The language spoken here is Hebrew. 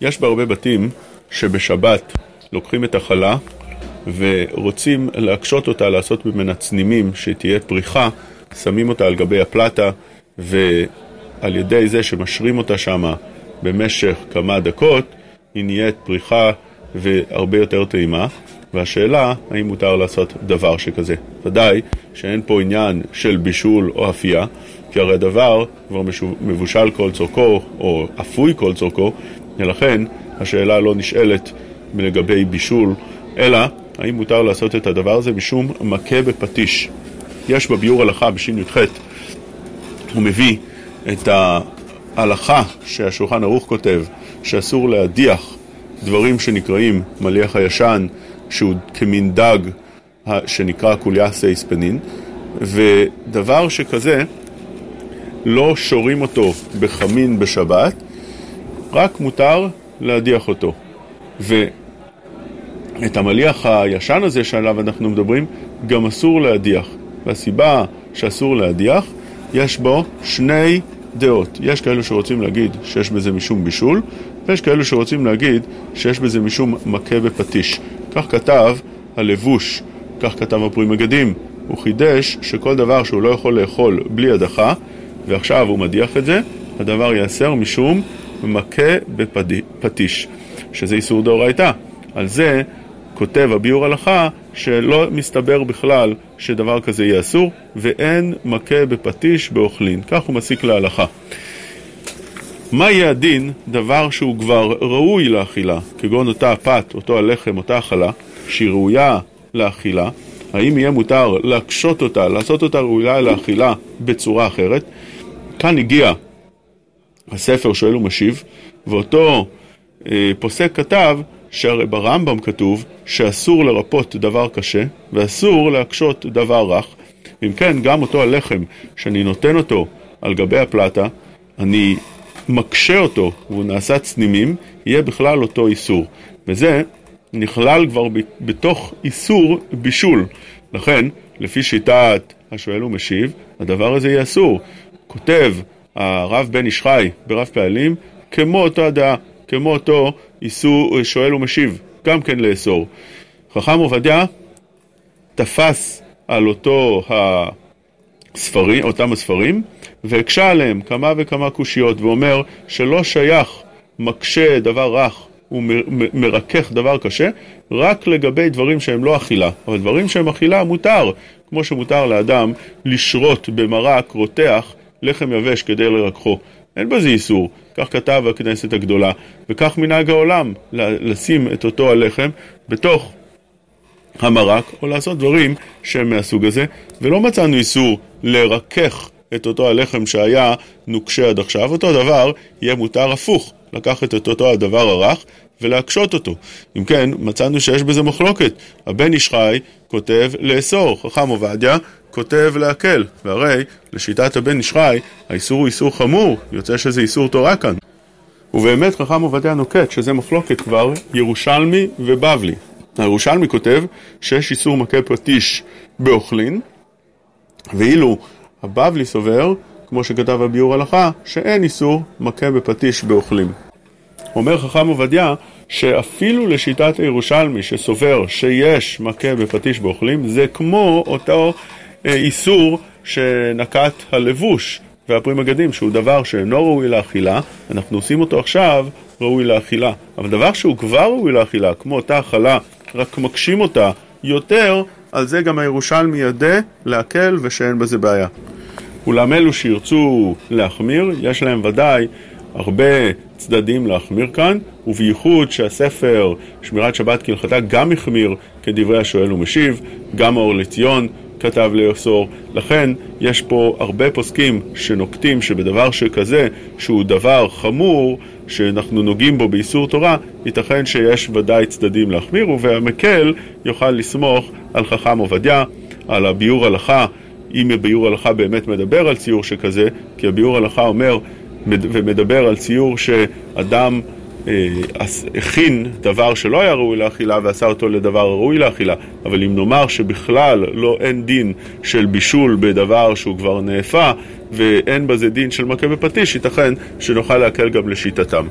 יש בהרבה בתים שבשבת לוקחים את החלה ורוצים להקשות אותה, לעשות ממנה צנימים, שתהיה פריחה, שמים אותה על גבי הפלטה ועל ידי זה שמשרים אותה שמה במשך כמה דקות, היא נהיית פריחה והרבה יותר טעימה. והשאלה, האם מותר לעשות דבר שכזה. ודאי שאין פה עניין של בישול או אפייה, כי הרי הדבר כבר מבושל כל צורכו, או אפוי כל צורכו, ולכן השאלה לא נשאלת לגבי בישול, אלא האם מותר לעשות את הדבר הזה משום מכה בפטיש. יש בביאור הלכה בשי"ח, הוא מביא את ההלכה שהשולחן ערוך כותב, שאסור להדיח דברים שנקראים מליח הישן, שהוא כמין דג שנקרא קוליאסי ספנין, ודבר שכזה לא שורים אותו בחמין בשבת, רק מותר להדיח אותו. ואת המליח הישן הזה שעליו אנחנו מדברים, גם אסור להדיח. והסיבה שאסור להדיח, יש בו שני דעות. יש כאלו שרוצים להגיד שיש בזה משום בישול, ויש כאלו שרוצים להגיד שיש בזה משום מכה בפטיש. כך כתב הלבוש, כך כתב הפרי מגדים. הוא חידש שכל דבר שהוא לא יכול לאכול בלי הדחה, ועכשיו הוא מדיח את זה, הדבר ייאסר משום מכה בפטיש, שזה איסור דאורייתא. על זה כותב הביאור הלכה שלא מסתבר בכלל שדבר כזה יהיה אסור, ואין מכה בפטיש באוכלין. כך הוא מסיק להלכה. מה יהיה הדין דבר שהוא כבר ראוי לאכילה, כגון אותה הפת, אותו הלחם, אותה החלה, שהיא ראויה לאכילה, האם יהיה מותר להקשות אותה, לעשות אותה ראויה לאכילה בצורה אחרת? כאן הגיע הספר שואל ומשיב, ואותו אה, פוסק כתב שהרי ברמב"ם כתוב שאסור לרפות דבר קשה ואסור להקשות דבר רך. אם כן, גם אותו הלחם שאני נותן אותו על גבי הפלטה, אני מקשה אותו והוא נעשה צנימים, יהיה בכלל אותו איסור. וזה נכלל כבר בתוך איסור בישול. לכן, לפי שיטת השואל ומשיב, הדבר הזה יהיה אסור. כותב הרב בן איש חי ברב פעלים, כמו אותו הדעה, כמו אותו איסור שואל ומשיב, גם כן לאסור. חכם עובדיה תפס על אותו הספרים, אותם הספרים, והקשה עליהם כמה וכמה קושיות, ואומר שלא שייך מקשה דבר רך ומרכך דבר קשה, רק לגבי דברים שהם לא אכילה. אבל דברים שהם אכילה מותר, כמו שמותר לאדם לשרות במרק רותח לחם יבש כדי לרככו. אין בזה איסור, כך כתב הכנסת הגדולה, וכך מנהג העולם, לשים את אותו הלחם בתוך המרק, או לעשות דברים שהם מהסוג הזה, ולא מצאנו איסור לרכך את אותו הלחם שהיה נוקשה עד עכשיו, אותו דבר יהיה מותר הפוך, לקחת את אותו הדבר הרך ולהקשות אותו. אם כן, מצאנו שיש בזה מחלוקת. הבן איש חי כותב לאסור, חכם עובדיה כותב להקל, והרי לשיטת הבן איש חי, האיסור הוא איסור חמור, יוצא שזה איסור תורה כאן. ובאמת חכם עובדיה נוקט שזה מחלוקת כבר ירושלמי ובבלי. הירושלמי כותב שיש איסור מכה פטיש באוכלין, ואילו הבבלי סובר, כמו שכתב הביאור הלכה, שאין איסור מכה בפטיש באוכלים. אומר חכם עובדיה שאפילו לשיטת הירושלמי שסובר שיש מכה בפטיש באוכלים, זה כמו אותו איסור שנקט הלבוש והפרי מגדים, שהוא דבר שאינו ראוי לאכילה, אנחנו עושים אותו עכשיו ראוי לאכילה. אבל דבר שהוא כבר ראוי לאכילה, כמו אותה אכלה, רק מקשים אותה יותר, על זה גם הירושלמי ידע להקל ושאין בזה בעיה. אולם אלו שירצו להחמיר, יש להם ודאי הרבה צדדים להחמיר כאן, ובייחוד שהספר שמירת שבת כהלכתה גם החמיר כדברי השואל ומשיב, גם האור לציון כתב לאסור. לכן יש פה הרבה פוסקים שנוקטים שבדבר שכזה, שהוא דבר חמור, שאנחנו נוגעים בו באיסור תורה, ייתכן שיש ודאי צדדים להחמיר, והמקל יוכל לסמוך על חכם עובדיה, על הביאור הלכה, אם הביאור הלכה באמת מדבר על ציור שכזה, כי הביאור הלכה אומר ומדבר על ציור שאדם הכין דבר שלא היה ראוי לאכילה ועשה אותו לדבר ראוי לאכילה אבל אם נאמר שבכלל לא אין דין של בישול בדבר שהוא כבר נאפה ואין בזה דין של מכה בפטיש, ייתכן שנוכל להקל גם לשיטתם.